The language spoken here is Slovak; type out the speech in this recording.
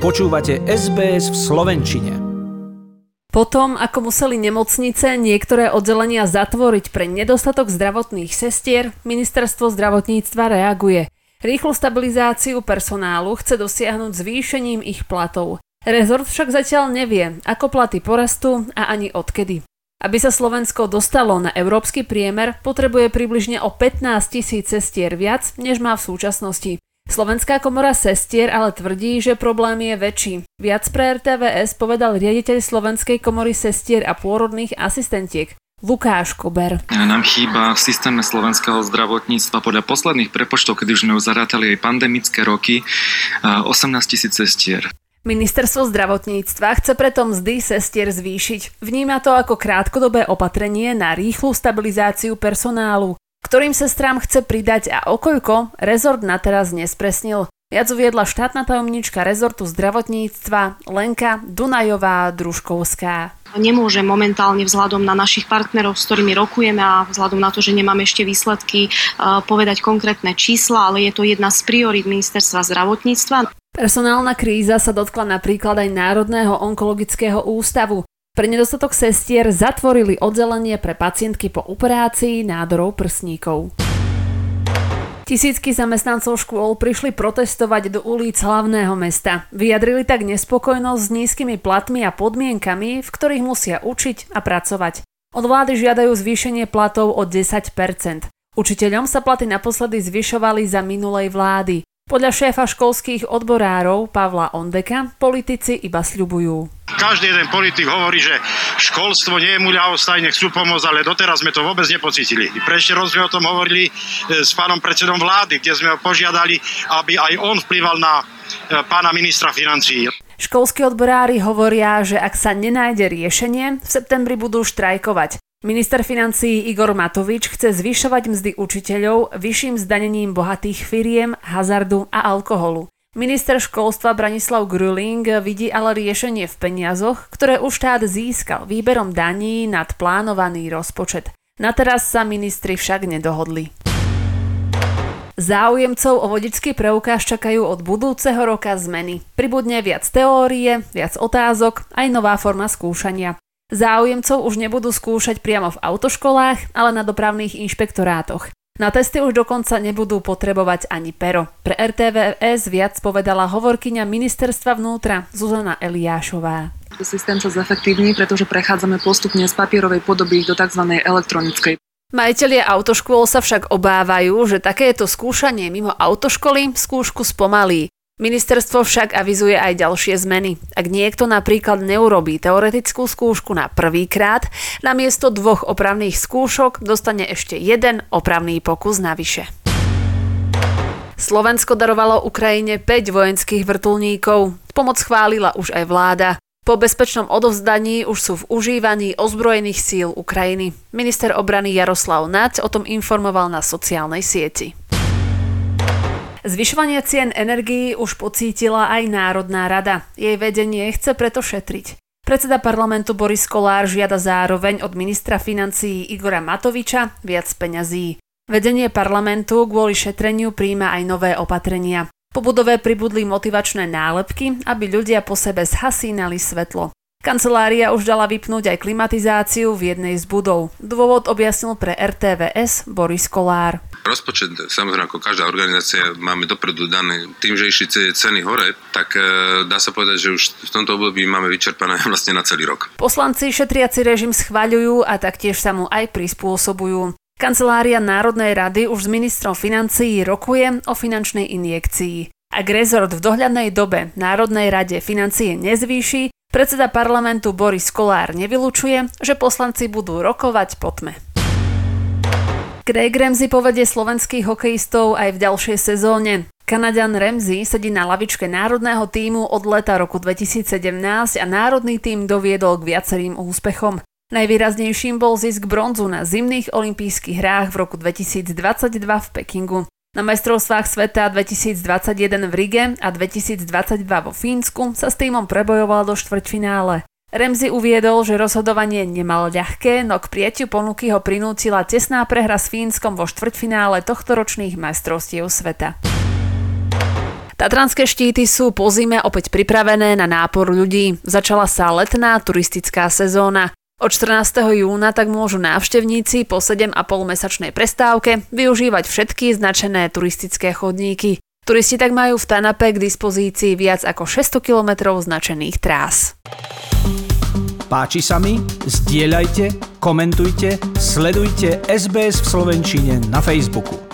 Počúvate SBS v Slovenčine. Potom, ako museli nemocnice niektoré oddelenia zatvoriť pre nedostatok zdravotných sestier, ministerstvo zdravotníctva reaguje. Rýchlu stabilizáciu personálu chce dosiahnuť zvýšením ich platov. Rezort však zatiaľ nevie, ako platy porastú a ani odkedy. Aby sa Slovensko dostalo na európsky priemer, potrebuje približne o 15 tisíc cestier viac, než má v súčasnosti. Slovenská komora sestier ale tvrdí, že problém je väčší. Viac pre RTVS povedal riaditeľ Slovenskej komory sestier a pôrodných asistentiek. Lukáš Kober. Nám chýba v systéme slovenského zdravotníctva podľa posledných prepočtov, kedy už sme uzarátali aj pandemické roky, 18 tisíc sestier. Ministerstvo zdravotníctva chce preto mzdy sestier zvýšiť. Vníma to ako krátkodobé opatrenie na rýchlu stabilizáciu personálu ktorým sestrám chce pridať a okoľko rezort na teraz nespresnil. Viac uviedla štátna tajomnička rezortu zdravotníctva Lenka Dunajová Družkovská. Nemôže momentálne vzhľadom na našich partnerov, s ktorými rokujeme a vzhľadom na to, že nemáme ešte výsledky, povedať konkrétne čísla, ale je to jedna z priorít ministerstva zdravotníctva. Personálna kríza sa dotkla napríklad aj Národného onkologického ústavu. Pre nedostatok sestier zatvorili oddelenie pre pacientky po operácii nádorov prsníkov. Tisícky zamestnancov škôl prišli protestovať do ulic hlavného mesta. Vyjadrili tak nespokojnosť s nízkymi platmi a podmienkami, v ktorých musia učiť a pracovať. Od vlády žiadajú zvýšenie platov o 10%. Učiteľom sa platy naposledy zvyšovali za minulej vlády. Podľa šéfa školských odborárov Pavla Ondeka politici iba sľubujú. Každý jeden politik hovorí, že školstvo nie je mu ľahostajne, chcú pomôcť, ale doteraz sme to vôbec nepocítili. Prečo roz sme o tom hovorili e, s pánom predsedom vlády, kde sme ho požiadali, aby aj on vplyval na e, pána ministra financií. Školskí odborári hovoria, že ak sa nenájde riešenie, v septembri budú štrajkovať. Minister financií Igor Matovič chce zvyšovať mzdy učiteľov vyšším zdanením bohatých firiem, hazardu a alkoholu. Minister školstva Branislav Gruling vidí ale riešenie v peniazoch, ktoré už štát získal výberom daní nad plánovaný rozpočet. Na teraz sa ministri však nedohodli. Záujemcov o vodický preukaz čakajú od budúceho roka zmeny. Pribudne viac teórie, viac otázok, aj nová forma skúšania. Záujemcov už nebudú skúšať priamo v autoškolách, ale na dopravných inšpektorátoch. Na testy už dokonca nebudú potrebovať ani pero. Pre RTVS viac povedala hovorkyňa ministerstva vnútra Zuzana Eliášová. Systém sa zefektívni, pretože prechádzame postupne z papierovej podoby do tzv. elektronickej. Majiteľia autoškôl sa však obávajú, že takéto skúšanie mimo autoškoly skúšku spomalí. Ministerstvo však avizuje aj ďalšie zmeny. Ak niekto napríklad neurobí teoretickú skúšku na prvýkrát, namiesto dvoch opravných skúšok dostane ešte jeden opravný pokus navyše. Slovensko darovalo Ukrajine 5 vojenských vrtulníkov. Pomoc chválila už aj vláda. Po bezpečnom odovzdaní už sú v užívaní ozbrojených síl Ukrajiny. Minister obrany Jaroslav Naď o tom informoval na sociálnej sieti. Zvyšovanie cien energií už pocítila aj Národná rada. Jej vedenie chce preto šetriť. Predseda parlamentu Boris Kolár žiada zároveň od ministra financií Igora Matoviča viac peňazí. Vedenie parlamentu kvôli šetreniu príjma aj nové opatrenia. Po budove pribudli motivačné nálepky, aby ľudia po sebe zhasínali svetlo. Kancelária už dala vypnúť aj klimatizáciu v jednej z budov. Dôvod objasnil pre RTVS Boris Kolár. Rozpočet, samozrejme, ako každá organizácia, máme dopredu dané. Tým, že išli ceny hore, tak e, dá sa povedať, že už v tomto období máme vyčerpané vlastne na celý rok. Poslanci šetriaci režim schvaľujú a taktiež sa mu aj prispôsobujú. Kancelária Národnej rady už s ministrom financií rokuje o finančnej injekcii. Ak rezort v dohľadnej dobe Národnej rade financie nezvýši, Predseda parlamentu Boris Kolár nevylučuje, že poslanci budú rokovať po tme. Craig Ramsey povedie slovenských hokejistov aj v ďalšej sezóne. Kanadian Ramsey sedí na lavičke národného týmu od leta roku 2017 a národný tým doviedol k viacerým úspechom. Najvýraznejším bol zisk bronzu na zimných olympijských hrách v roku 2022 v Pekingu. Na majstrovstvách sveta 2021 v Rige a 2022 vo Fínsku sa s týmom prebojoval do štvrťfinále. Remzi uviedol, že rozhodovanie nemalo ľahké, no k prijatiu ponuky ho prinútila tesná prehra s Fínskom vo štvrťfinále tohto ročných majstrovstiev sveta. Tatranské štíty sú po zime opäť pripravené na nápor ľudí. Začala sa letná turistická sezóna. Od 14. júna tak môžu návštevníci po 7,5 mesačnej prestávke využívať všetky značené turistické chodníky. Turisti tak majú v Tanape k dispozícii viac ako 600 km značených trás. Páči sa mi? Zdieľajte, komentujte, sledujte SBS v Slovenčine na Facebooku.